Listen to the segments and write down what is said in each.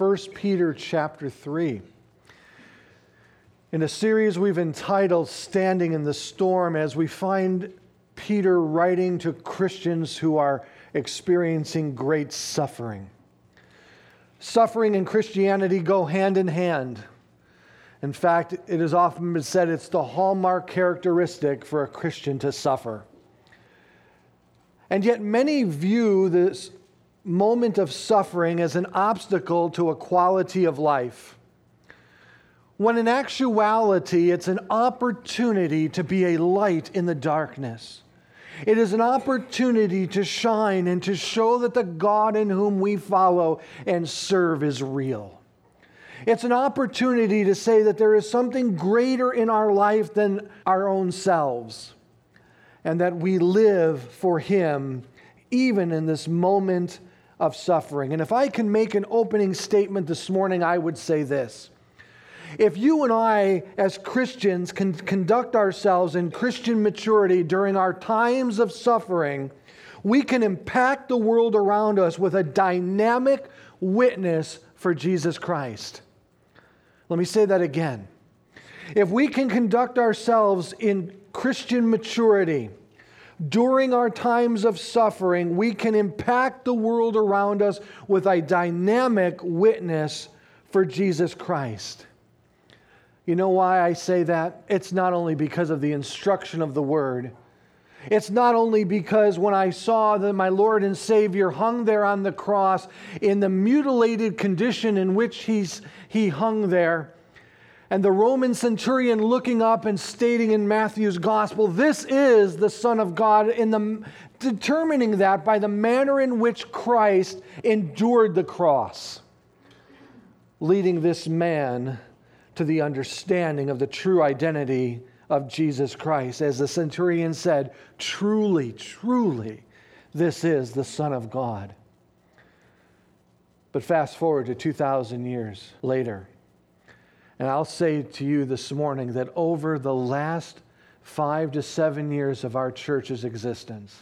1 Peter chapter 3. In a series we've entitled Standing in the Storm, as we find Peter writing to Christians who are experiencing great suffering. Suffering and Christianity go hand in hand. In fact, it has often been said it's the hallmark characteristic for a Christian to suffer. And yet, many view this moment of suffering as an obstacle to a quality of life. When in actuality, it's an opportunity to be a light in the darkness. It is an opportunity to shine and to show that the God in whom we follow and serve is real. It's an opportunity to say that there is something greater in our life than our own selves, and that we live for Him even in this moment of suffering. And if I can make an opening statement this morning, I would say this. If you and I, as Christians, can conduct ourselves in Christian maturity during our times of suffering, we can impact the world around us with a dynamic witness for Jesus Christ. Let me say that again. If we can conduct ourselves in Christian maturity, during our times of suffering, we can impact the world around us with a dynamic witness for Jesus Christ. You know why I say that? It's not only because of the instruction of the word. It's not only because when I saw that my Lord and Savior hung there on the cross in the mutilated condition in which he's, he hung there, and the Roman centurion looking up and stating in Matthew's gospel, This is the Son of God, in the, determining that by the manner in which Christ endured the cross, leading this man to the understanding of the true identity of Jesus Christ. As the centurion said, Truly, truly, this is the Son of God. But fast forward to 2,000 years later, and I'll say to you this morning that over the last five to seven years of our church's existence,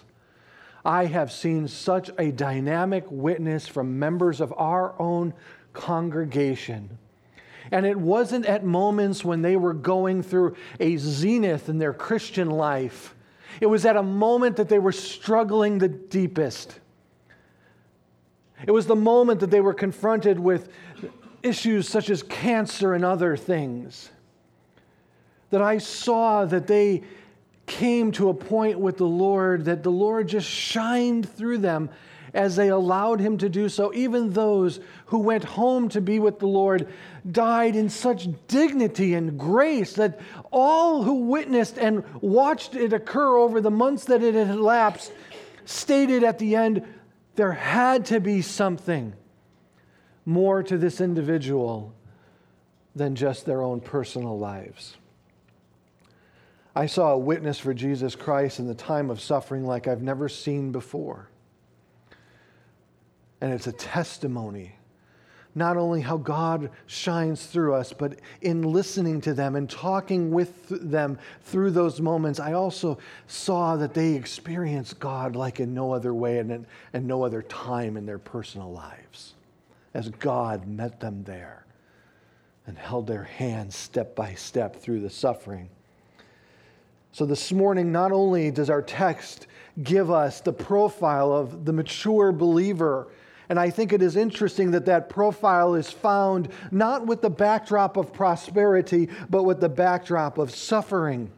I have seen such a dynamic witness from members of our own congregation. And it wasn't at moments when they were going through a zenith in their Christian life. It was at a moment that they were struggling the deepest. It was the moment that they were confronted with issues such as cancer and other things, that I saw that they came to a point with the Lord that the Lord just shined through them as they allowed him to do so. Even those who went home to be with the Lord died in such dignity and grace that all who witnessed and watched it occur over the months that it had elapsed stated at the end there had to be something more to this individual than just their own personal lives. I saw a witness for Jesus Christ in the time of suffering like I've never seen before. And it's a testimony, not only how God shines through us, but in listening to them and talking with them through those moments, I also saw that they experienced God like in no other way and, and no other time in their personal lives as God met them there and held their hands step by step through the suffering. So, this morning, not only does our text give us the profile of the mature believer, and I think it is interesting that that profile is found not with the backdrop of prosperity, but with the backdrop of suffering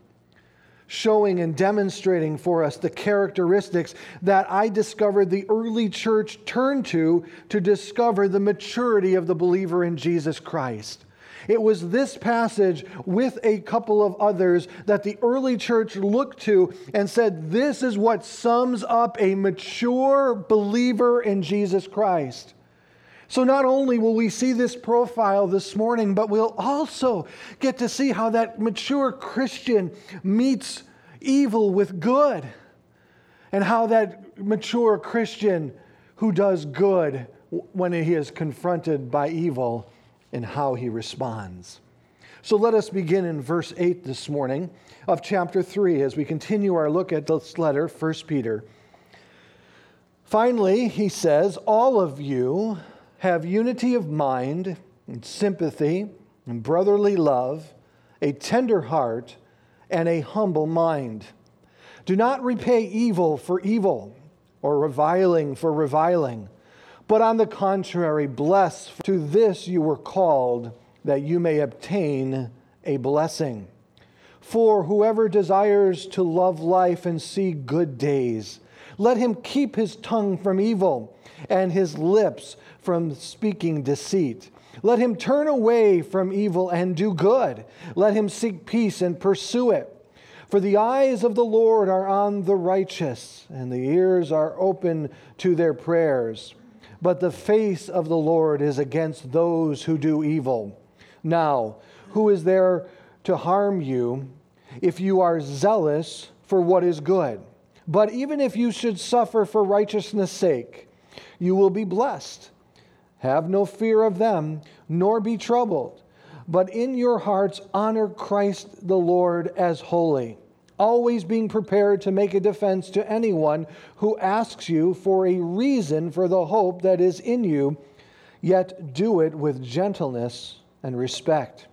showing and demonstrating for us the characteristics that I discovered the early church turned to to discover the maturity of the believer in Jesus Christ. It was this passage with a couple of others that the early church looked to and said, This is what sums up a mature believer in Jesus Christ. So, not only will we see this profile this morning, but we'll also get to see how that mature Christian meets evil with good, and how that mature Christian who does good when he is confronted by evil and how he responds. So let us begin in verse 8 this morning of chapter 3 as we continue our look at this letter, 1 Peter. Finally, he says, All of you have unity of mind and sympathy and brotherly love, a tender heart, and a humble mind. Do not repay evil for evil or reviling for reviling, but on the contrary, bless. To this you were called, that you may obtain a blessing. For whoever desires to love life and see good days, let him keep his tongue from evil and his lips from speaking deceit. Let him turn away from evil and do good. Let him seek peace and pursue it. For the eyes of the Lord are on the righteous, and the ears are open to their prayers. But the face of the Lord is against those who do evil. Now, who is there to harm you if you are zealous for what is good? But even if you should suffer for righteousness' sake, you will be blessed. Have no fear of them, nor be troubled, but in your hearts honor Christ the Lord as holy, always being prepared to make a defense to anyone who asks you for a reason for the hope that is in you, yet do it with gentleness and respect,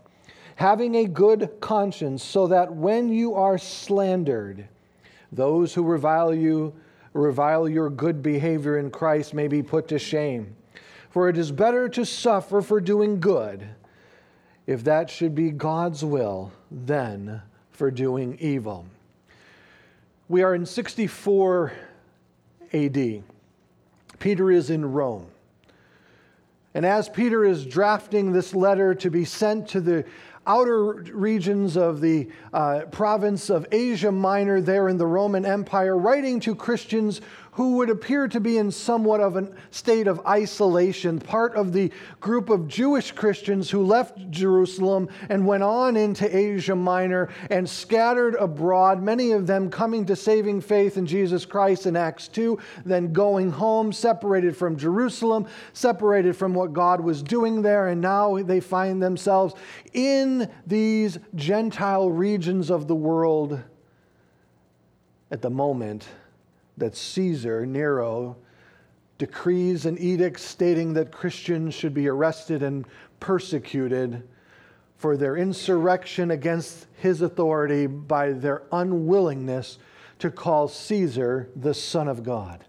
having a good conscience, so that when you are slandered, those who revile you, revile your good behavior in Christ may be put to shame. For it is better to suffer for doing good, if that should be God's will, than for doing evil. We are in 64 AD. Peter is in Rome. And as Peter is drafting this letter to be sent to the outer regions of the uh, province of Asia Minor, there in the Roman Empire, writing to Christians who would appear to be in somewhat of a state of isolation, part of the group of Jewish Christians who left Jerusalem and went on into Asia Minor and scattered abroad, many of them coming to saving faith in Jesus Christ in Acts 2, then going home, separated from Jerusalem, separated from what God was doing there, and now they find themselves in these Gentile regions of the world at the moment that Caesar, Nero, decrees and edicts stating that Christians should be arrested and persecuted for their insurrection against his authority by their unwillingness to call Caesar the Son of God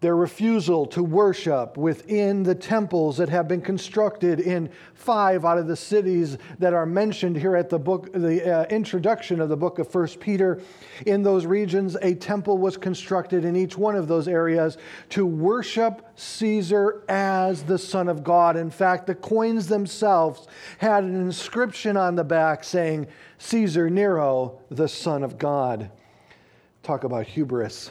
their refusal to worship within the temples that have been constructed in five out of the cities that are mentioned here at the book the uh, introduction of the book of first peter. In those regions a temple was constructed in each one of those areas to worship caesar as the son of god. In fact the coins themselves had an inscription on the back saying caesar nero the son of god. Talk about hubris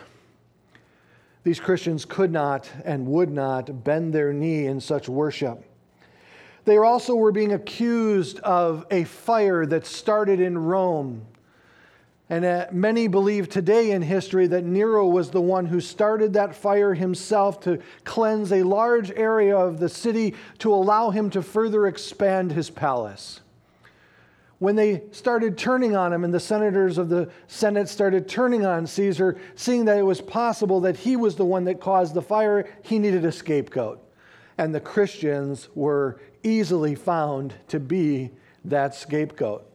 these Christians could not and would not bend their knee in such worship. They also were being accused of a fire that started in Rome. And uh, many believe today in history that Nero was the one who started that fire himself to cleanse a large area of the city to allow him to further expand his palace when they started turning on him and the senators of the Senate started turning on Caesar, seeing that it was possible that he was the one that caused the fire, he needed a scapegoat. And the Christians were easily found to be that scapegoat.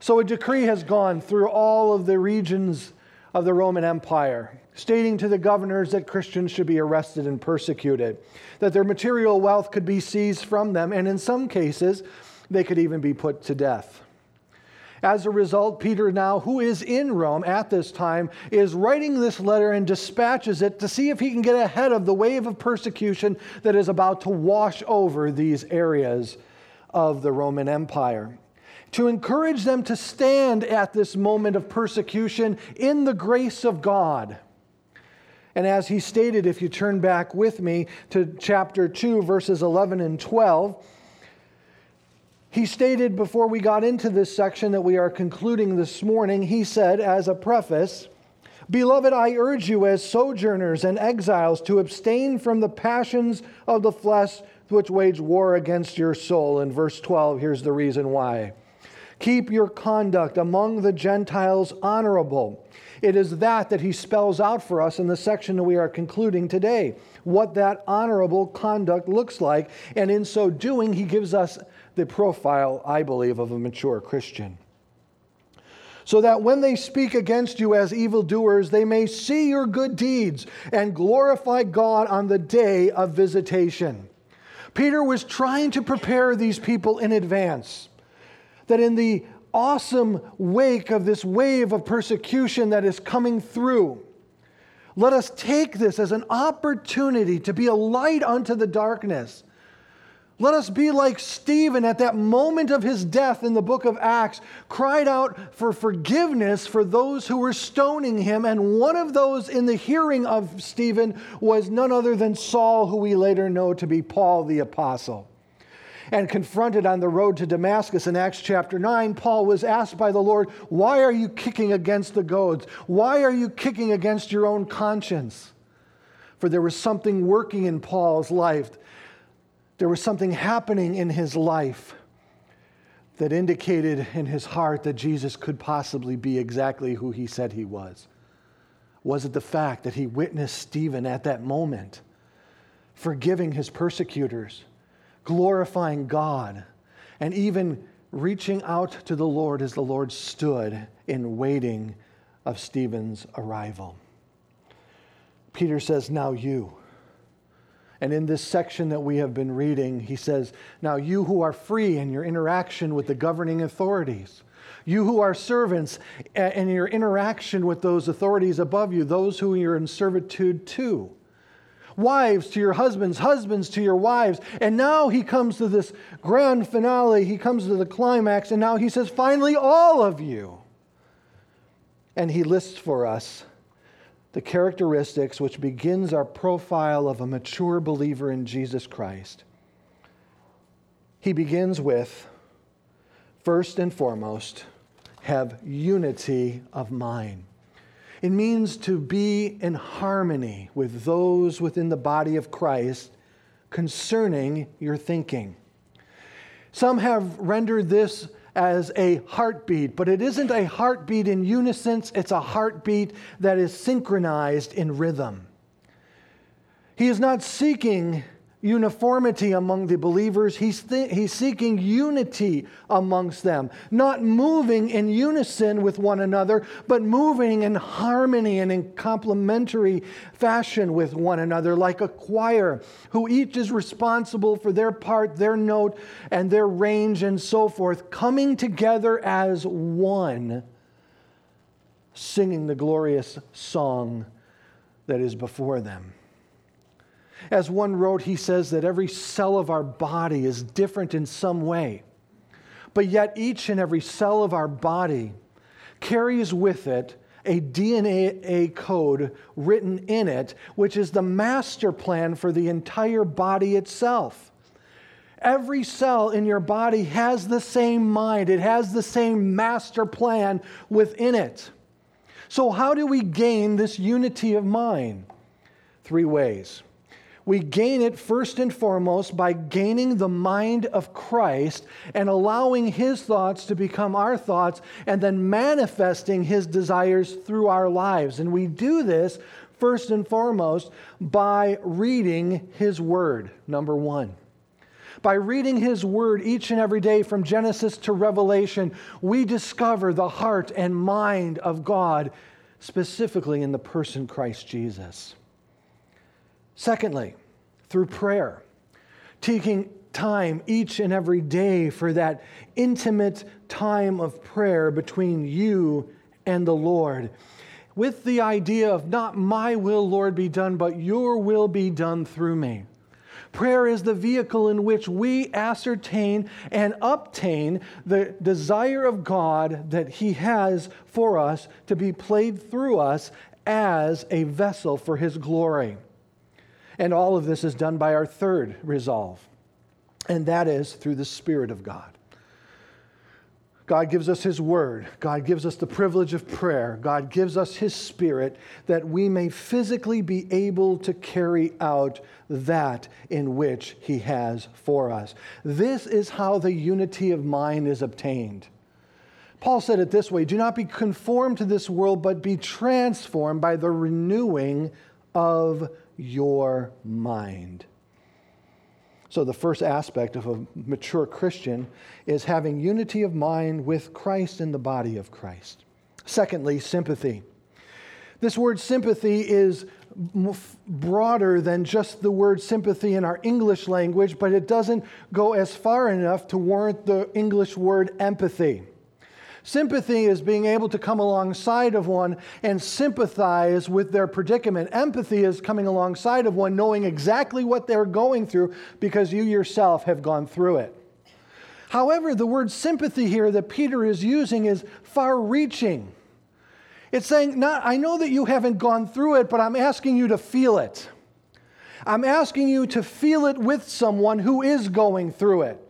So a decree has gone through all of the regions of the Roman Empire, stating to the governors that Christians should be arrested and persecuted, that their material wealth could be seized from them, and in some cases, they could even be put to death. As a result, Peter, now who is in Rome at this time, is writing this letter and dispatches it to see if he can get ahead of the wave of persecution that is about to wash over these areas of the Roman Empire. To encourage them to stand at this moment of persecution in the grace of God. And as he stated, if you turn back with me to chapter 2, verses 11 and 12, he stated before we got into this section that we are concluding this morning, he said, as a preface, Beloved, I urge you as sojourners and exiles to abstain from the passions of the flesh which wage war against your soul. In verse 12, here's the reason why. Keep your conduct among the Gentiles honorable It is that that he spells out for us in the section that we are concluding today, what that honorable conduct looks like. And in so doing, he gives us the profile, I believe, of a mature Christian. So that when they speak against you as evildoers, they may see your good deeds and glorify God on the day of visitation. Peter was trying to prepare these people in advance that in the awesome wake of this wave of persecution that is coming through, let us take this as an opportunity to be a light unto the darkness let us be like Stephen at that moment of his death in the book of Acts, cried out for forgiveness for those who were stoning him. And one of those in the hearing of Stephen was none other than Saul, who we later know to be Paul the Apostle. And confronted on the road to Damascus in Acts chapter 9, Paul was asked by the Lord, Why are you kicking against the goads? Why are you kicking against your own conscience? For there was something working in Paul's life there was something happening in his life that indicated in his heart that Jesus could possibly be exactly who he said he was. Was it the fact that he witnessed Stephen at that moment, forgiving his persecutors, glorifying God, and even reaching out to the Lord as the Lord stood in waiting of Stephen's arrival? Peter says, Now you. And in this section that we have been reading, he says, Now you who are free in your interaction with the governing authorities, you who are servants in your interaction with those authorities above you, those who you're in servitude to. Wives to your husbands, husbands to your wives. And now he comes to this grand finale, he comes to the climax, and now he says, Finally, all of you. And he lists for us the characteristics which begins our profile of a mature believer in Jesus Christ. He begins with, first and foremost, have unity of mind. It means to be in harmony with those within the body of Christ concerning your thinking. Some have rendered this as a heartbeat, but it isn't a heartbeat in unison, it's a heartbeat that is synchronized in rhythm. He is not seeking uniformity among the believers. He's, th- he's seeking unity amongst them, not moving in unison with one another, but moving in harmony and in complementary fashion with one another, like a choir, who each is responsible for their part, their note, and their range, and so forth, coming together as one, singing the glorious song that is before them. As one wrote, he says that every cell of our body is different in some way, but yet each and every cell of our body carries with it a DNA code written in it, which is the master plan for the entire body itself. Every cell in your body has the same mind, it has the same master plan within it. So, how do we gain this unity of mind? Three ways. We gain it first and foremost by gaining the mind of Christ and allowing his thoughts to become our thoughts and then manifesting his desires through our lives. And we do this first and foremost by reading his word, number one. By reading His Word each and every day from Genesis to Revelation, we discover the heart and mind of God, specifically in the person Christ Jesus. Secondly, through prayer, taking time each and every day for that intimate time of prayer between you and the Lord, with the idea of not my will, Lord, be done, but your will be done through me. Prayer is the vehicle in which we ascertain and obtain the desire of God that He has for us to be played through us as a vessel for His glory. And all of this is done by our third resolve, and that is through the Spirit of God. God gives us His Word. God gives us the privilege of prayer. God gives us His Spirit that we may physically be able to carry out that in which He has for us. This is how the unity of mind is obtained Paul said it this way Do not be conformed to this world, but be transformed by the renewing of your mind. So, the first aspect of a mature Christian is having unity of mind with Christ in the body of Christ. Secondly, sympathy. This word sympathy is broader than just the word sympathy in our English language, but it doesn't go as far enough to warrant the English word empathy. Sympathy is being able to come alongside of one and sympathize with their predicament. Empathy is coming alongside of one knowing exactly what they're going through because you yourself have gone through it. However, the word sympathy here that Peter is using is far reaching. It's saying, not, I know that you haven't gone through it, but I'm asking you to feel it. I'm asking you to feel it with someone who is going through it.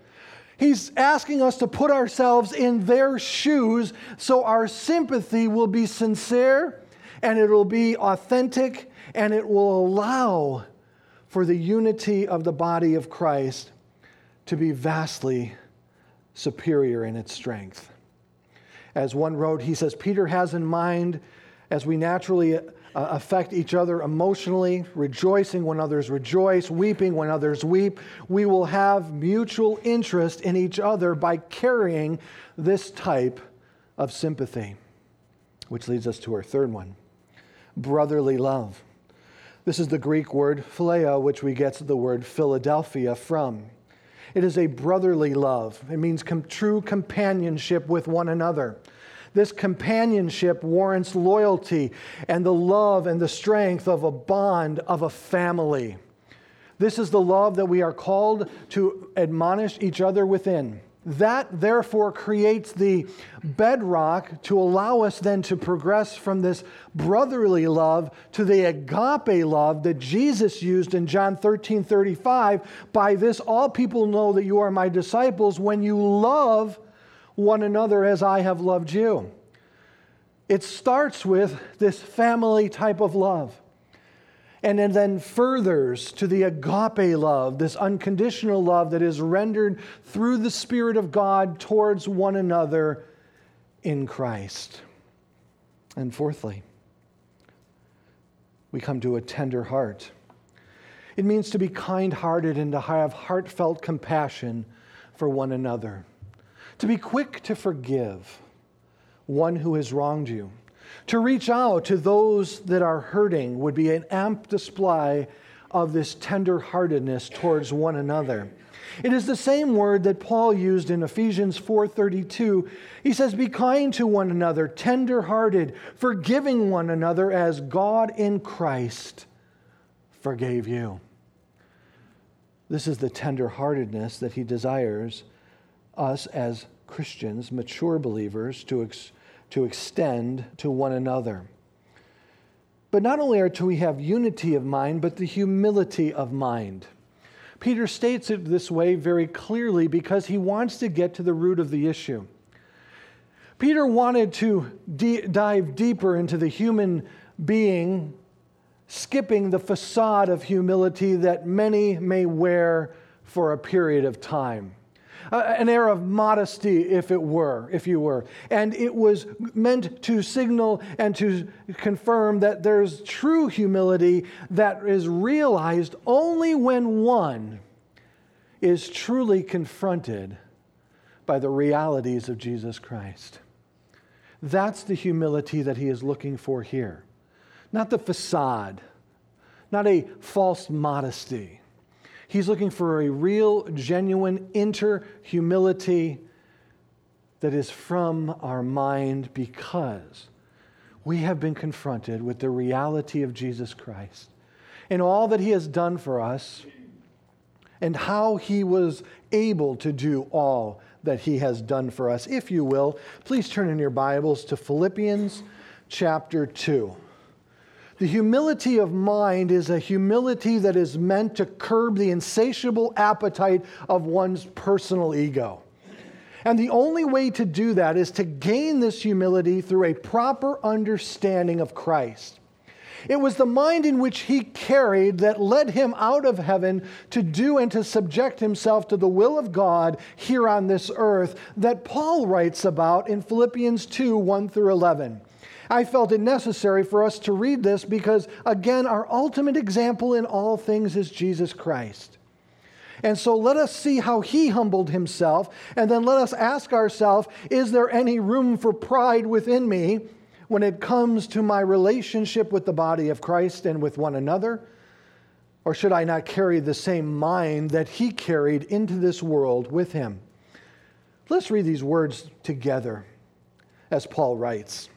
He's asking us to put ourselves in their shoes so our sympathy will be sincere and it will be authentic and it will allow for the unity of the body of Christ to be vastly superior in its strength. As one wrote, he says, Peter has in mind, as we naturally uh, affect each other emotionally, rejoicing when others rejoice, weeping when others weep, we will have mutual interest in each other by carrying this type of sympathy. Which leads us to our third one brotherly love. This is the Greek word phileo, which we get the word Philadelphia from. It is a brotherly love. It means com- true companionship with one another. This companionship warrants loyalty and the love and the strength of a bond of a family. This is the love that we are called to admonish each other within. That therefore creates the bedrock to allow us then to progress from this brotherly love to the agape love that Jesus used in John 13 35. By this, all people know that you are my disciples when you love one another as I have loved you. It starts with this family type of love and then furthers to the agape love, this unconditional love that is rendered through the Spirit of God towards one another in Christ. And fourthly, we come to a tender heart. It means to be kind hearted and to have heartfelt compassion for one another, to be quick to forgive one who has wronged you to reach out to those that are hurting would be an amp display of this tenderheartedness towards one another. It is the same word that Paul used in Ephesians 4:32. He says, "Be kind to one another, tender-hearted, forgiving one another as God in Christ forgave you." This is the tenderheartedness that he desires us as Christians, mature believers, to experience to extend to one another. But not only are to we have unity of mind, but the humility of mind. Peter states it this way very clearly because he wants to get to the root of the issue. Peter wanted to de- dive deeper into the human being, skipping the facade of humility that many may wear for a period of time uh, an air of modesty, if it were, if you were. And it was meant to signal and to confirm that there's true humility that is realized only when one is truly confronted by the realities of Jesus Christ. That's the humility that he is looking for here. Not the facade, not a false modesty He's looking for a real, genuine inner humility that is from our mind because we have been confronted with the reality of Jesus Christ and all that he has done for us and how he was able to do all that he has done for us. If you will, please turn in your Bibles to Philippians chapter 2. The humility of mind is a humility that is meant to curb the insatiable appetite of one's personal ego. And the only way to do that is to gain this humility through a proper understanding of Christ. It was the mind in which he carried that led him out of heaven to do and to subject himself to the will of God here on this earth that Paul writes about in Philippians 2 1 through 11. I felt it necessary for us to read this because, again, our ultimate example in all things is Jesus Christ. And so let us see how he humbled himself, and then let us ask ourselves is there any room for pride within me when it comes to my relationship with the body of Christ and with one another? Or should I not carry the same mind that he carried into this world with him? Let's read these words together as Paul writes.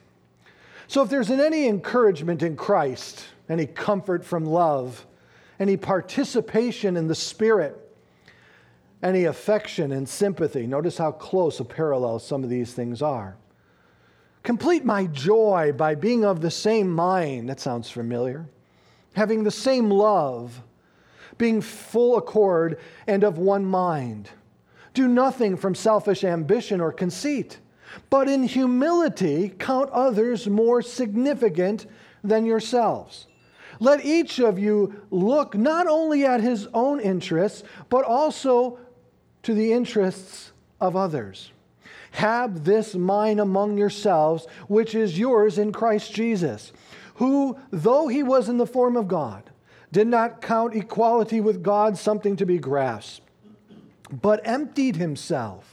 So, if there's any encouragement in Christ, any comfort from love, any participation in the Spirit, any affection and sympathy, notice how close a parallel some of these things are. Complete my joy by being of the same mind. That sounds familiar. Having the same love, being full accord and of one mind. Do nothing from selfish ambition or conceit, but in humility count others more significant than yourselves. Let each of you look not only at his own interests, but also to the interests of others. Have this mind among yourselves, which is yours in Christ Jesus, who, though he was in the form of God, did not count equality with God something to be grasped, but emptied himself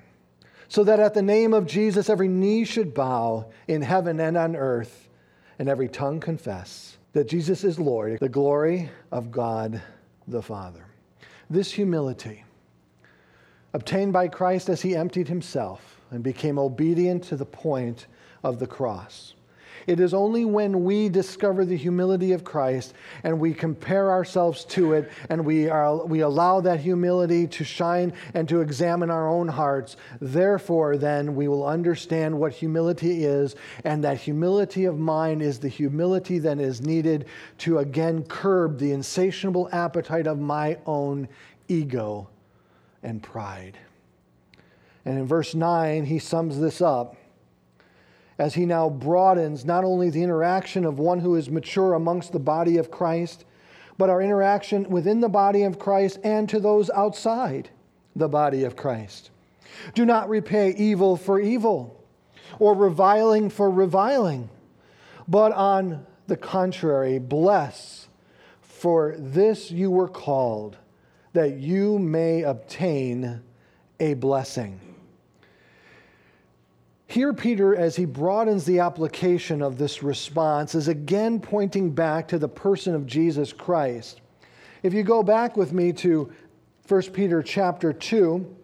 so that at the name of Jesus every knee should bow in heaven and on earth, and every tongue confess that Jesus is Lord, the glory of God the Father. This humility, obtained by Christ as he emptied himself, and became obedient to the point of the cross. It is only when we discover the humility of Christ and we compare ourselves to it and we, are, we allow that humility to shine and to examine our own hearts. Therefore, then, we will understand what humility is, and that humility of mind is the humility that is needed to again curb the insatiable appetite of my own ego and pride. And in verse 9, he sums this up as he now broadens not only the interaction of one who is mature amongst the body of Christ, but our interaction within the body of Christ and to those outside the body of Christ. Do not repay evil for evil or reviling for reviling, but on the contrary, bless, for this you were called, that you may obtain a blessing. Here, Peter, as he broadens the application of this response, is again pointing back to the person of Jesus Christ. If you go back with me to 1 Peter chapter 2,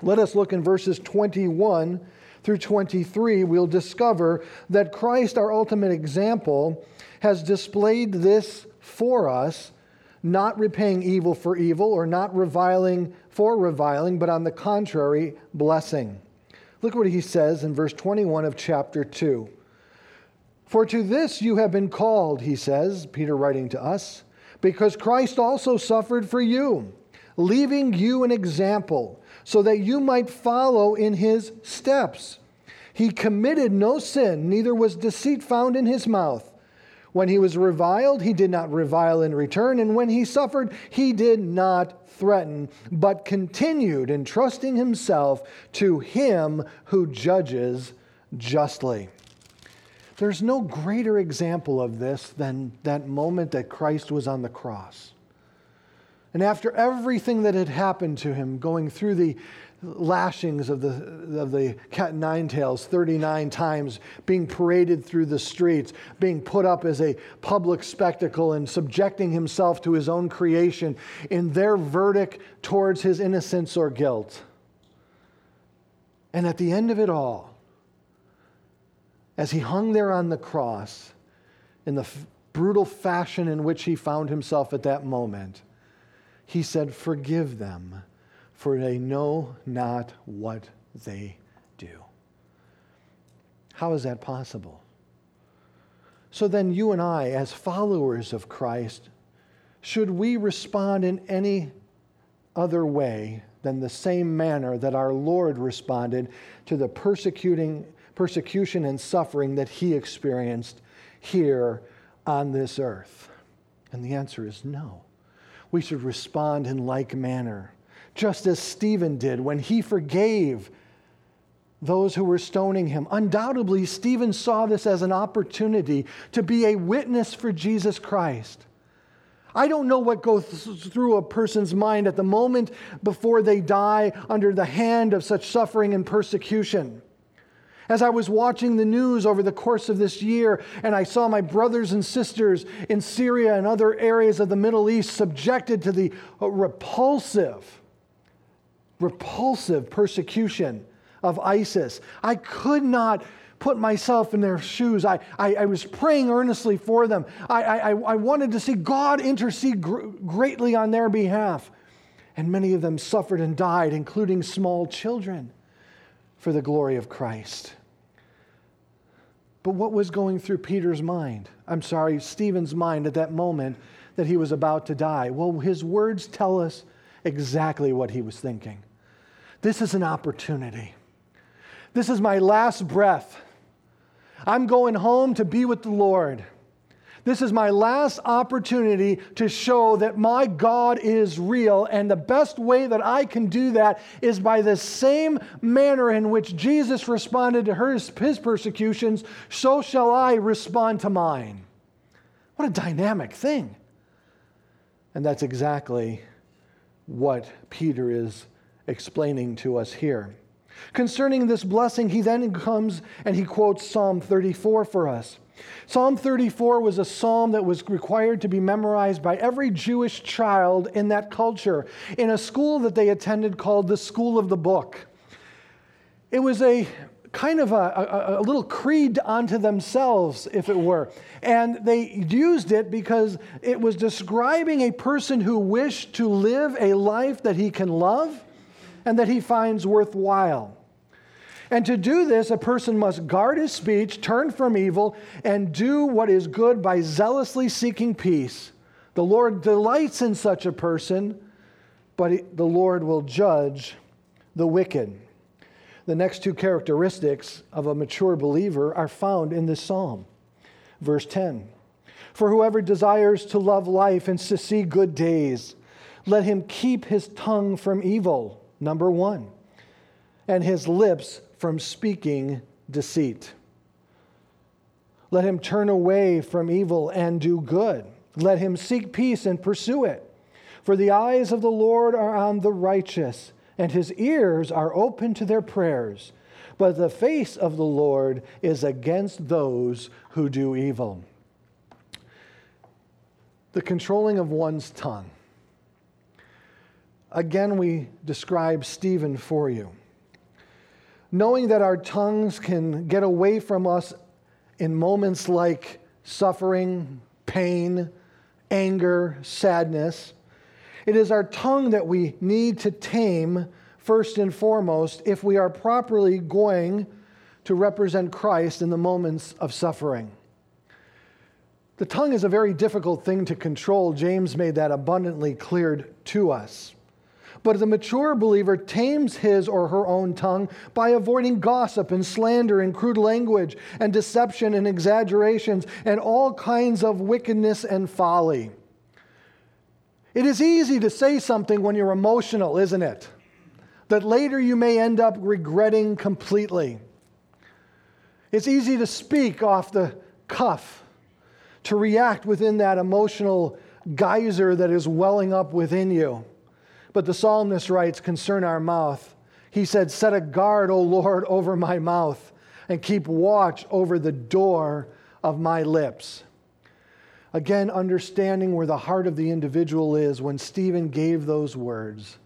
let us look in verses 21 through 23. We'll discover that Christ, our ultimate example, has displayed this for us, not repaying evil for evil or not reviling for reviling, but on the contrary, blessing. Look what he says in verse 21 of chapter 2. For to this you have been called, he says, Peter writing to us, because Christ also suffered for you, leaving you an example, so that you might follow in his steps. He committed no sin, neither was deceit found in his mouth. When he was reviled, he did not revile in return, and when he suffered, he did not threaten, but continued entrusting himself to him who judges justly. There's no greater example of this than that moment that Christ was on the cross. And after everything that had happened to him, going through the, lashings of the, of the cat nine tails 39 times, being paraded through the streets, being put up as a public spectacle, and subjecting himself to his own creation in their verdict towards his innocence or guilt. And at the end of it all, as he hung there on the cross, in the brutal fashion in which he found himself at that moment, he said, Forgive them, for they know not what they do. How is that possible? So then, you and I, as followers of Christ, should we respond in any other way than the same manner that our Lord responded to the persecuting, persecution and suffering that he experienced here on this earth? And the answer is no. We should respond in like manner, just as Stephen did when he forgave those who were stoning him. Undoubtedly, Stephen saw this as an opportunity to be a witness for Jesus Christ. I don't know what goes through a person's mind at the moment before they die under the hand of such suffering and persecution. As I was watching the news over the course of this year, and I saw my brothers and sisters in Syria and other areas of the Middle East subjected to the repulsive, repulsive persecution of ISIS, I could not put myself in their shoes. I, I, I was praying earnestly for them. I, I, I wanted to see God intercede gr- greatly on their behalf. And many of them suffered and died, including small children, for the glory of Christ. But what was going through Peter's mind? I'm sorry, Stephen's mind at that moment that he was about to die? Well, his words tell us exactly what he was thinking. This is an opportunity. This is my last breath. I'm going home to be with the Lord. This is my last opportunity to show that my God is real. And the best way that I can do that is by the same manner in which Jesus responded to his, his persecutions, so shall I respond to mine. What a dynamic thing. And that's exactly what Peter is explaining to us here. Concerning this blessing, he then comes and he quotes Psalm 34 for us. Psalm 34 was a psalm that was required to be memorized by every Jewish child in that culture in a school that they attended called the School of the Book. It was a kind of a, a, a, little creed unto themselves, if it were. And they used it because it was describing a person who wished to live a life that he can love and that he finds worthwhile. And to do this, a person must guard his speech, turn from evil, and do what is good by zealously seeking peace. The Lord delights in such a person, but the Lord will judge the wicked. The next two characteristics of a mature believer are found in this psalm. Verse 10 For whoever desires to love life and to see good days, let him keep his tongue from evil number one, and his lips from speaking deceit. Let him turn away from evil and do good. Let him seek peace and pursue it. For the eyes of the Lord are on the righteous, and his ears are open to their prayers. But the face of the Lord is against those who do evil. The controlling of one's tongue. Again, we describe Stephen for you. Knowing that our tongues can get away from us in moments like suffering, pain, anger, sadness, it is our tongue that we need to tame first and foremost if we are properly going to represent Christ in the moments of suffering. The tongue is a very difficult thing to control. James made that abundantly clear to us. But the mature believer tames his or her own tongue by avoiding gossip and slander and crude language and deception and exaggerations and all kinds of wickedness and folly. It is easy to say something when you're emotional, isn't it? That later you may end up regretting completely. It's easy to speak off the cuff, to react within that emotional geyser that is welling up within you. But the psalmist writes, concern our mouth. He said, Set a guard, O Lord, over my mouth, and keep watch over the door of my lips. Again, understanding where the heart of the individual is, when Stephen gave those words,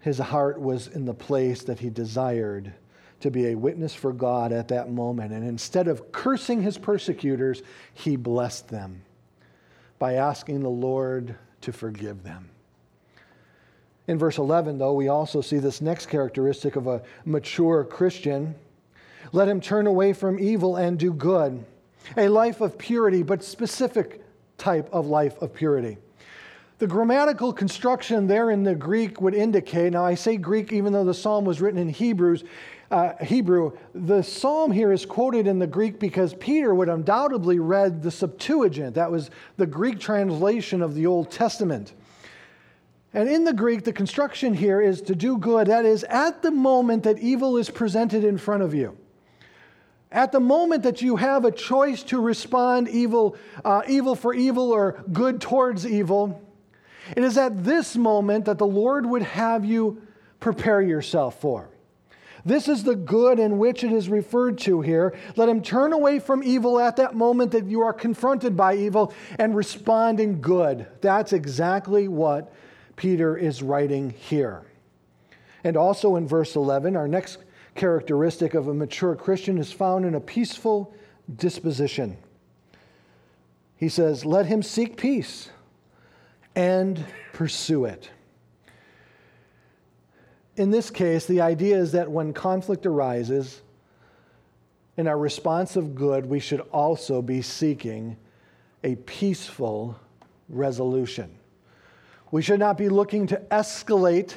his heart was in the place that he desired to be a witness for God at that moment. And instead of cursing his persecutors, he blessed them by asking the Lord to forgive them. In verse 11, though, we also see this next characteristic of a mature Christian. Let him turn away from evil and do good. A life of purity, but specific type of life of purity. The grammatical construction there in the Greek would indicate, now I say Greek even though the psalm was written in Hebrews, uh, Hebrew, the psalm here is quoted in the Greek because Peter would undoubtedly read the Septuagint. That was the Greek translation of the Old Testament. And in the Greek, the construction here is to do good. That is, at the moment that evil is presented in front of you. At the moment that you have a choice to respond evil, uh, evil for evil or good towards evil, it is at this moment that the Lord would have you prepare yourself for. This is the good in which it is referred to here. Let him turn away from evil at that moment that you are confronted by evil and respond in good. That's exactly what Peter is writing here. And also in verse 11, our next characteristic of a mature Christian is found in a peaceful disposition. He says, Let him seek peace and pursue it. In this case, the idea is that when conflict arises, in our response of good, we should also be seeking a peaceful resolution. We should not be looking to escalate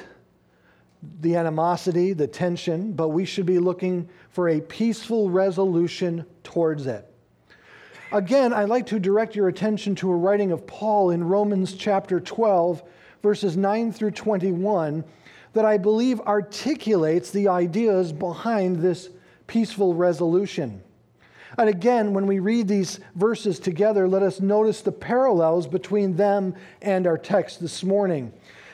the animosity, the tension, but we should be looking for a peaceful resolution towards it. Again, I'd like to direct your attention to a writing of Paul in Romans chapter 12, verses 9 through 21 that I believe articulates the ideas behind this peaceful resolution. And again, when we read these verses together, let us notice the parallels between them and our text this morning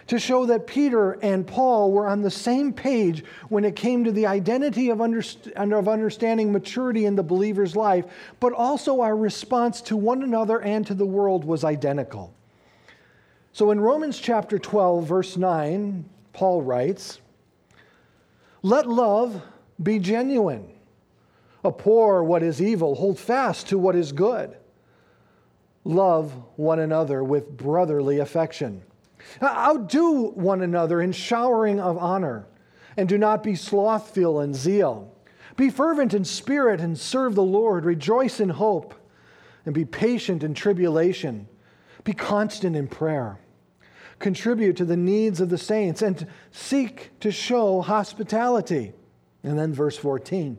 to show that Peter and Paul were on the same page when it came to the identity of, underst- of understanding maturity in the believer's life, but also our response to one another and to the world was identical. So in Romans chapter 12, verse 9, Paul writes, Let love be genuine. Abhor what is evil, hold fast to what is good. Love one another with brotherly affection. Outdo one another in showering of honor, and do not be slothful in zeal. Be fervent in spirit and serve the Lord. Rejoice in hope, and be patient in tribulation. Be constant in prayer contribute to the needs of the saints and seek to show hospitality. And then verse 14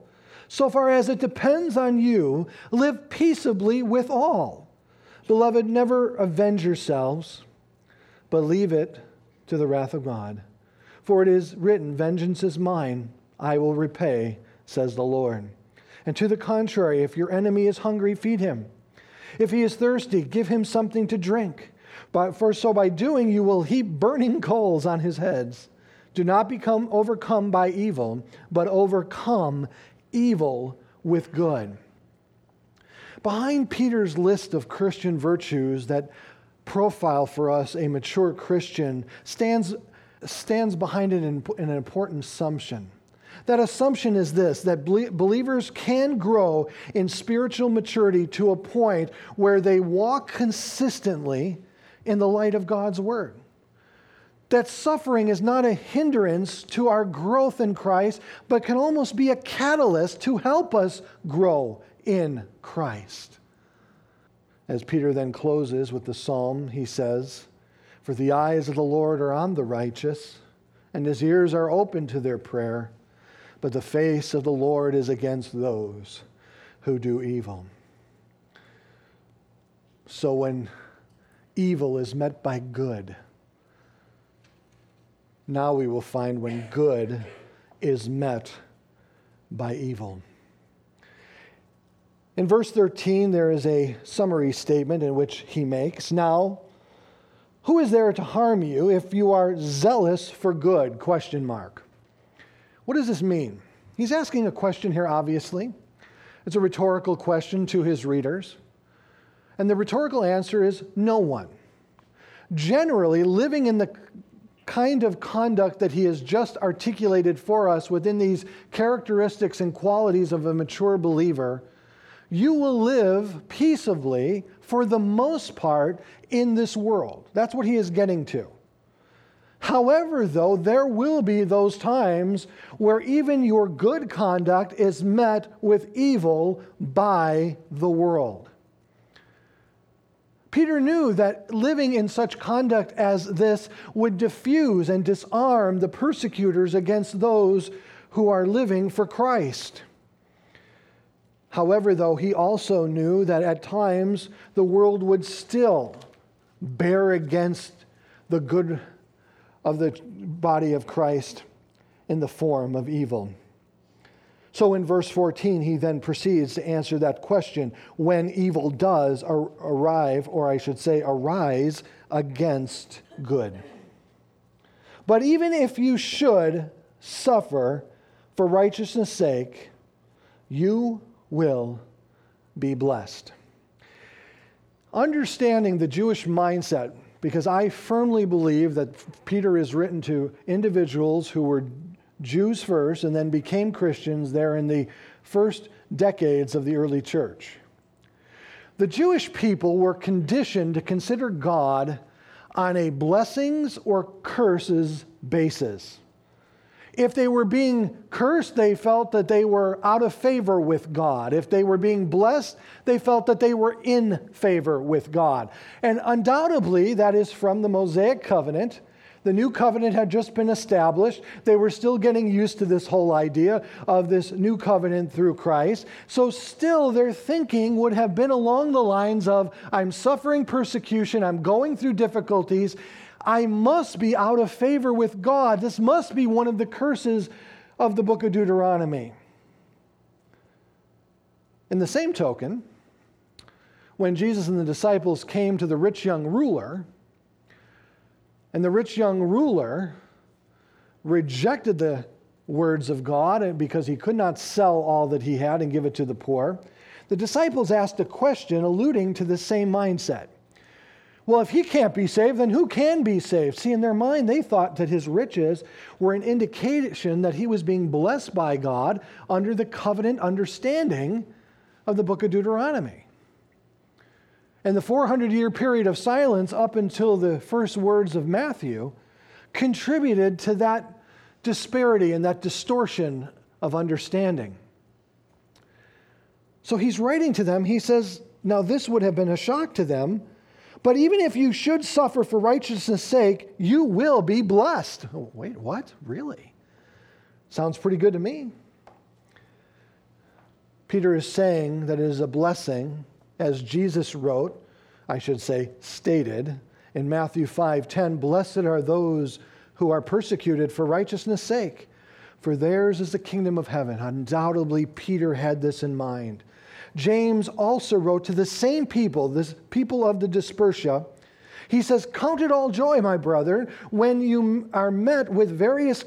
so far as it depends on you, live peaceably with all. Beloved, never avenge yourselves, but leave it to the wrath of God. For it is written, Vengeance is mine, I will repay, says the Lord. And to the contrary, if your enemy is hungry, feed him. If he is thirsty, give him something to drink. But for so by doing you will heap burning coals on his heads. Do not become overcome by evil, but overcome evil with good. Behind Peter's list of Christian virtues that profile for us a mature Christian stands, stands behind it an, an important assumption. That assumption is this that believers can grow in spiritual maturity to a point where they walk consistently in the light of God's Word. That suffering is not a hindrance to our growth in Christ, but can almost be a catalyst to help us grow in Christ. As Peter then closes with the psalm, he says, For the eyes of the Lord are on the righteous, and his ears are open to their prayer, but the face of the Lord is against those who do evil. So when evil is met by good. Now we will find when good is met by evil. In verse 13, there is a summary statement in which he makes Now, who is there to harm you if you are zealous for good? Question mark. What does this mean? He's asking a question here, obviously. It's a rhetorical question to his readers. And the rhetorical answer is no one. Generally, living in the kind of conduct that he has just articulated for us within these characteristics and qualities of a mature believer, you will live peaceably for the most part in this world. That's what he is getting to. However, though, there will be those times where even your good conduct is met with evil by the world. Peter knew that living in such conduct as this would diffuse and disarm the persecutors against those who are living for Christ. However, though, he also knew that at times the world would still bear against the good of the body of Christ in the form of evil. So in verse 14, he then proceeds to answer that question when evil does ar- arrive, or I should say, arise against good. But even if you should suffer for righteousness' sake, you will be blessed. Understanding the Jewish mindset because I firmly believe that Peter is written to individuals who were Jews first and then became Christians there in the first decades of the early church. The Jewish people were conditioned to consider God on a blessings or curses basis. If they were being cursed, they felt that they were out of favor with God. If they were being blessed, they felt that they were in favor with God. And undoubtedly, that is from the Mosaic covenant. The new covenant had just been established. They were still getting used to this whole idea of this new covenant through Christ. So, still, their thinking would have been along the lines of I'm suffering persecution, I'm going through difficulties, I must be out of favor with God. This must be one of the curses of the book of Deuteronomy. In the same token, when Jesus and the disciples came to the rich young ruler, and the rich young ruler rejected the words of God because he could not sell all that he had and give it to the poor, the disciples asked a question alluding to the same mindset. Well, if he can't be saved, then who can be saved? See, in their mind, they thought that his riches were an indication that he was being blessed by God under the covenant understanding of the book of Deuteronomy. And the 400 year period of silence up until the first words of Matthew contributed to that disparity and that distortion of understanding. So he's writing to them, he says, Now this would have been a shock to them but even if you should suffer for righteousness' sake, you will be blessed. Oh, wait, what? Really? Sounds pretty good to me. Peter is saying that it is a blessing, as Jesus wrote, I should say, stated in Matthew 5:10, "Blessed are those who are persecuted for righteousness' sake, for theirs is the kingdom of heaven." Undoubtedly, Peter had this in mind. James also wrote to the same people, the people of the dispersia. He says, Count it all joy, my brother, when you are met with various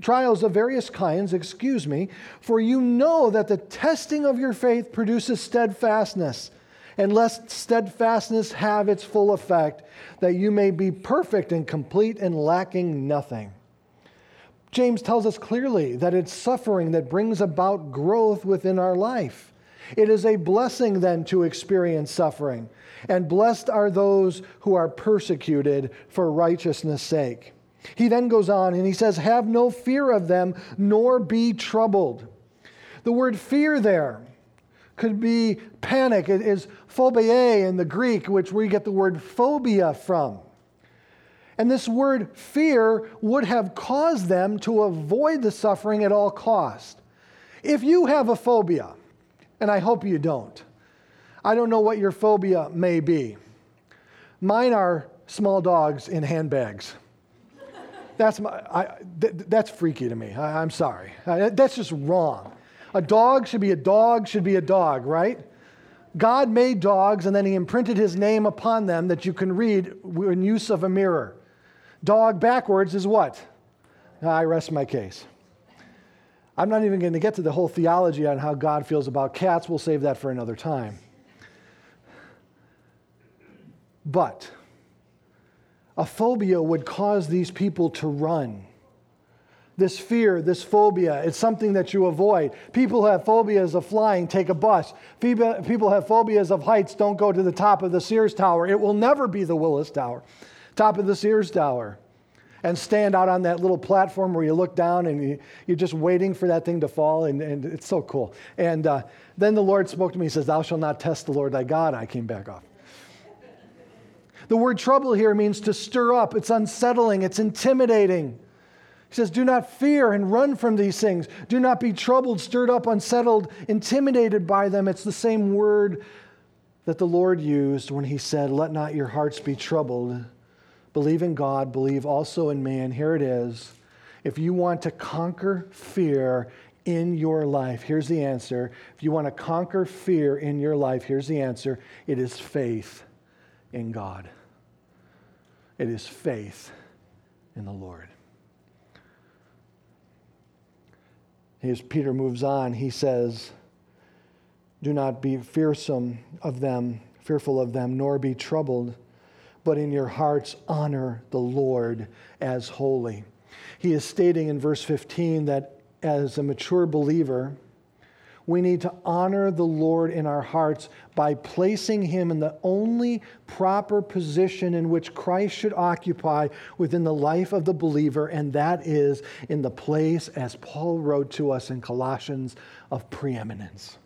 trials of various kinds, excuse me, for you know that the testing of your faith produces steadfastness. And lest steadfastness have its full effect, that you may be perfect and complete and lacking nothing. James tells us clearly that it's suffering that brings about growth within our life. It is a blessing then to experience suffering. And blessed are those who are persecuted for righteousness' sake. He then goes on and he says, Have no fear of them, nor be troubled. The word fear there could be panic. It is phobia in the Greek, which we get the word phobia from. And this word fear would have caused them to avoid the suffering at all cost. If you have a phobia, and I hope you don't. I don't know what your phobia may be. Mine are small dogs in handbags. That's, my, I, th- that's freaky to me. I, am sorry. I, that's just wrong. A dog should be a dog, should be a dog, right? God made dogs and then he imprinted his name upon them that you can read in use of a mirror. Dog backwards is what? Ah, I rest my case. I'm not even going to get to the whole theology on how God feels about cats. We'll save that for another time. But a phobia would cause these people to run. This fear, this phobia, it's something that you avoid. People have phobias of flying, take a bus. People have phobias of heights, don't go to the top of the Sears Tower. It will never be the Willis Tower, top of the Sears Tower. And stand out on that little platform where you look down and you, are just waiting for that thing to fall, and, and it's so cool. And uh, then the Lord spoke to me, He says, Thou shalt not test the Lord thy God. I came back off. The word trouble here means to stir up, it's unsettling, it's intimidating. He says, Do not fear and run from these things. Do not be troubled, stirred up, unsettled, intimidated by them. It's the same word that the Lord used when he said, Let not your hearts be troubled. Believe in God, believe also in man. Here it is. If you want to conquer fear in your life, here's the answer. If you want to conquer fear in your life, here's the answer it is faith in God. It is faith in the Lord. As Peter moves on, he says, Do not be fearsome of them, fearful of them, nor be troubled, but in your hearts honor the Lord as holy. He is stating in verse 15 that as a mature believer, we need to honor the Lord in our hearts by placing Him in the only proper position in which Christ should occupy within the life of the believer, and that is in the place, as Paul wrote to us in Colossians, of preeminence.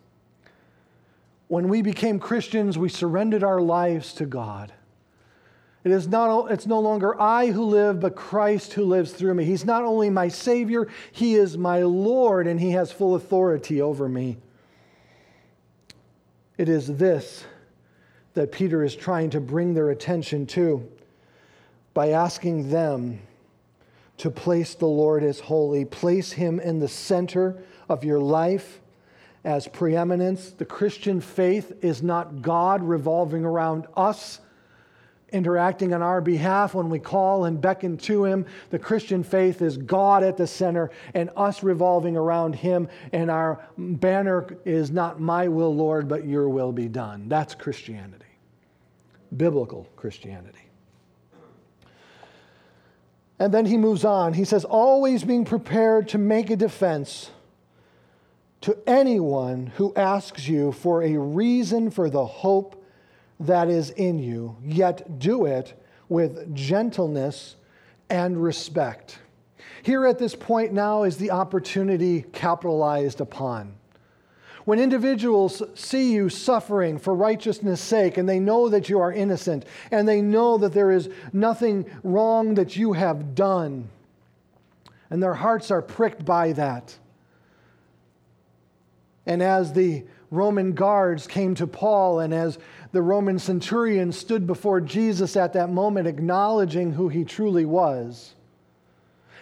When we became Christians, we surrendered our lives to God. It is not, it's no longer I who live, but Christ who lives through me. He's not only my Savior, He is my Lord, and He has full authority over me. It is this that Peter is trying to bring their attention to by asking them to place the Lord as holy, place Him in the center of your life as preeminence. The Christian faith is not God revolving around us interacting on our behalf when we call and beckon to Him. The Christian faith is God at the center and us revolving around Him, and our banner is not my will, Lord, but your will be done. That's Christianity, biblical Christianity. And then he moves on. He says, always being prepared to make a defense to anyone who asks you for a reason for the hope that is in you, yet do it with gentleness and respect. Here at this point now is the opportunity capitalized upon. When individuals see you suffering for righteousness' sake and they know that you are innocent and they know that there is nothing wrong that you have done, and their hearts are pricked by that. And as the Roman guards came to Paul, and as the Roman centurion stood before Jesus at that moment, acknowledging who he truly was.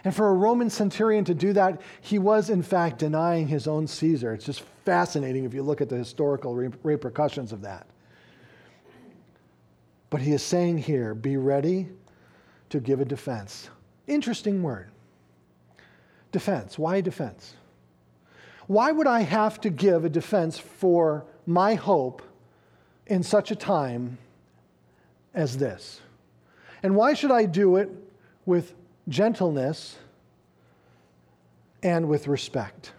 And for a Roman centurion to do that, he was in fact denying his own Caesar. It's just fascinating if you look at the historical repercussions of that. But he is saying here be ready to give a defense. Interesting word. Defense. Why defense? Why would I have to give a defense for my hope in such a time as this? And why should I do it with gentleness and with respect?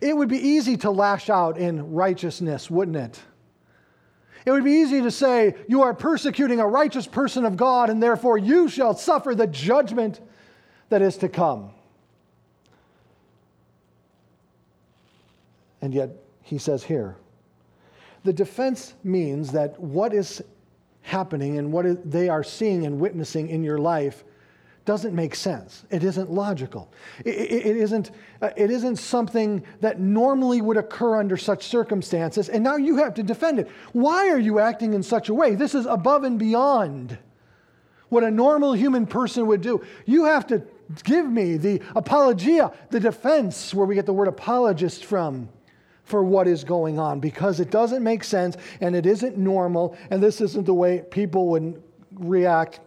It would be easy to lash out in righteousness, wouldn't it? It would be easy to say, You are persecuting a righteous person of God, and therefore you shall suffer the judgment that is to come. And yet, he says here the defense means that what is happening and what they are seeing and witnessing in your life doesn't make sense. It isn't logical. It, it, it, isn't, uh, it isn't something that normally would occur under such circumstances, and now you have to defend it. Why are you acting in such a way? This is above and beyond what a normal human person would do. You have to give me the apologia, the defense, where we get the word apologist from for what is going on because it doesn't make sense and it isn't normal, and this isn't the way people would react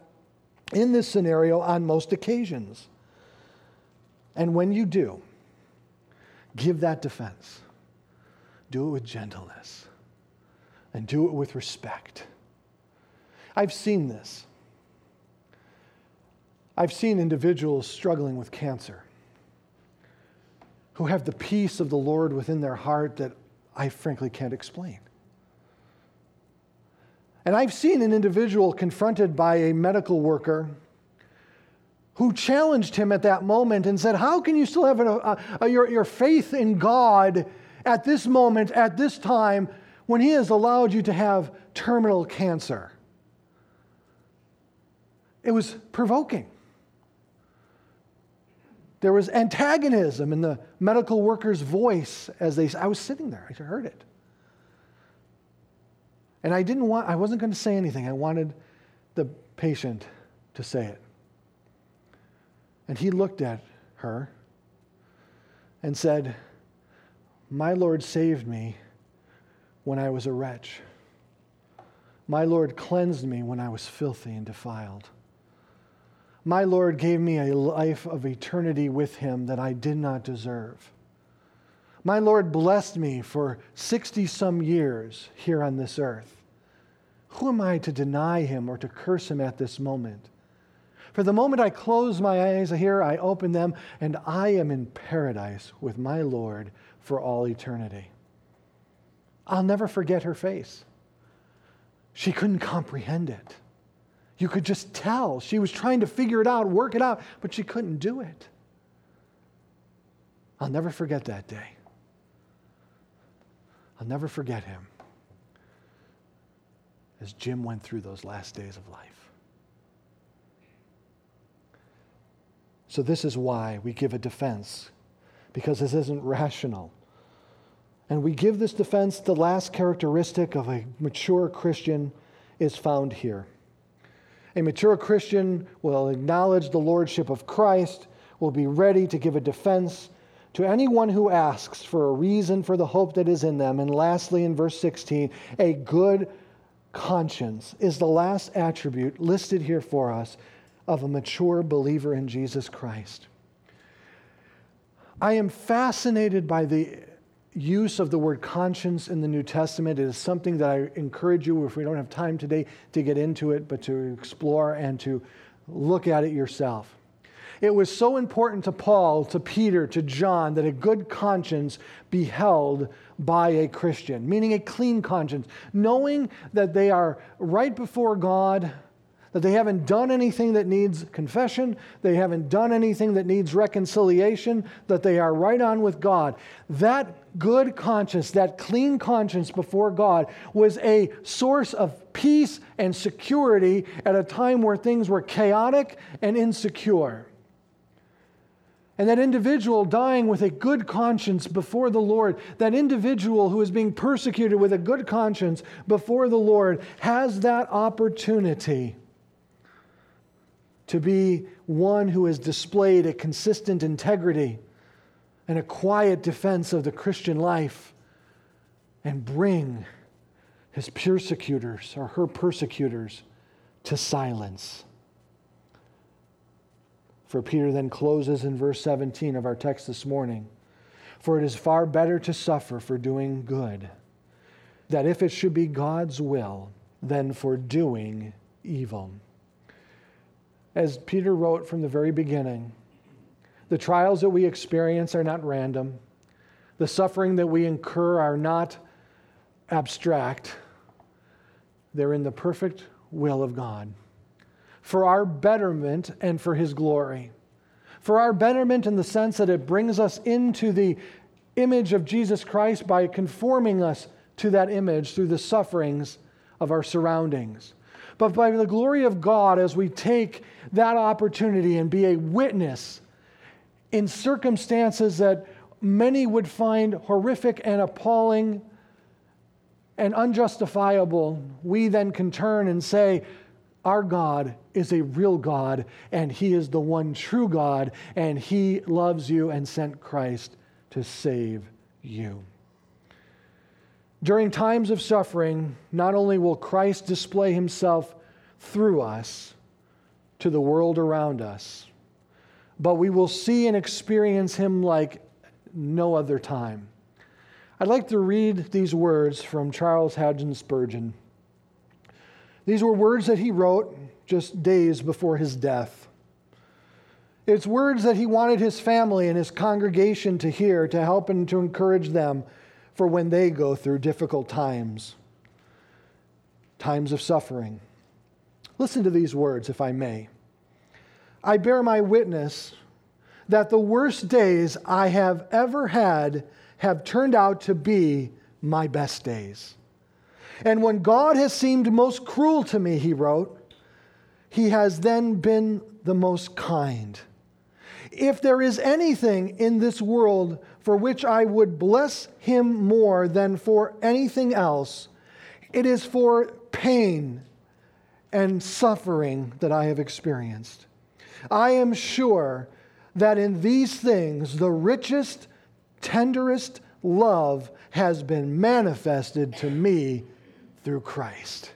in this scenario on most occasions. And when you do, give that defense. Do it with gentleness and do it with respect. I've seen this. I've seen individuals struggling with cancer who have the peace of the Lord within their heart that I frankly can't explain. And I've seen an individual confronted by a medical worker who challenged him at that moment and said, How can you still have a, a, a, your, your faith in God at this moment, at this time, when He has allowed you to have terminal cancer? It was provoking. There was antagonism in the medical worker's voice as they I was sitting there. I heard it. And I didn't want I wasn't going to say anything. I wanted the patient to say it. And he looked at her and said, "My Lord saved me when I was a wretch. My Lord cleansed me when I was filthy and defiled." My Lord gave me a life of eternity with him that I did not deserve. My Lord blessed me for 60 some years here on this earth. Who am I to deny him or to curse him at this moment? For the moment I close my eyes here, I open them, and I am in paradise with my Lord for all eternity. I'll never forget her face. She couldn't comprehend it. You could just tell. She was trying to figure it out, work it out, but she couldn't do it. I'll never forget that day. I'll never forget him as Jim went through those last days of life. So, this is why we give a defense, because this isn't rational. And we give this defense, the last characteristic of a mature Christian is found here. A mature Christian will acknowledge the lordship of Christ, will be ready to give a defense to anyone who asks for a reason for the hope that is in them. And lastly, in verse 16, a good conscience is the last attribute listed here for us of a mature believer in Jesus Christ. I am fascinated by the use of the word conscience in the New Testament is something that I encourage you, if we don't have time today, to get into it, but to explore and to look at it yourself. It was so important to Paul, to Peter, to John that a good conscience be held by a Christian, meaning a clean conscience, knowing that they are right before God that they haven't done anything that needs confession, they haven't done anything that needs reconciliation, that they are right on with God. That good conscience, that clean conscience before God, was a source of peace and security at a time where things were chaotic and insecure. And that individual dying with a good conscience before the Lord, that individual who is being persecuted with a good conscience before the Lord, has that opportunity to be one who has displayed a consistent integrity and a quiet defense of the Christian life and bring his persecutors or her persecutors to silence. For Peter then closes in verse 17 of our text this morning For it is far better to suffer for doing good, that if it should be God's will, than for doing evil as Peter wrote from the very beginning, the trials that we experience are not random. The suffering that we incur are not abstract. They're in the perfect will of God for our betterment and for His glory. For our betterment in the sense that it brings us into the image of Jesus Christ by conforming us to that image through the sufferings of our surroundings but by the glory of God as we take that opportunity and be a witness in circumstances that many would find horrific and appalling and unjustifiable, we then can turn and say, Our God is a real God, and He is the one true God, and He loves you and sent Christ to save you. During times of suffering, not only will Christ display himself through us to the world around us, but we will see and experience him like no other time. I'd like to read these words from Charles Haddon Spurgeon. These were words that he wrote just days before his death. It's words that he wanted his family and his congregation to hear to help and to encourage them for when they go through difficult times, times of suffering. Listen to these words, if I may. I bear my witness that the worst days I have ever had have turned out to be my best days. And when God has seemed most cruel to me, he wrote, he has then been the most kind. If there is anything in this world for which I would bless him more than for anything else, it is for pain and suffering that I have experienced. I am sure that in these things the richest, tenderest love has been manifested to me through Christ.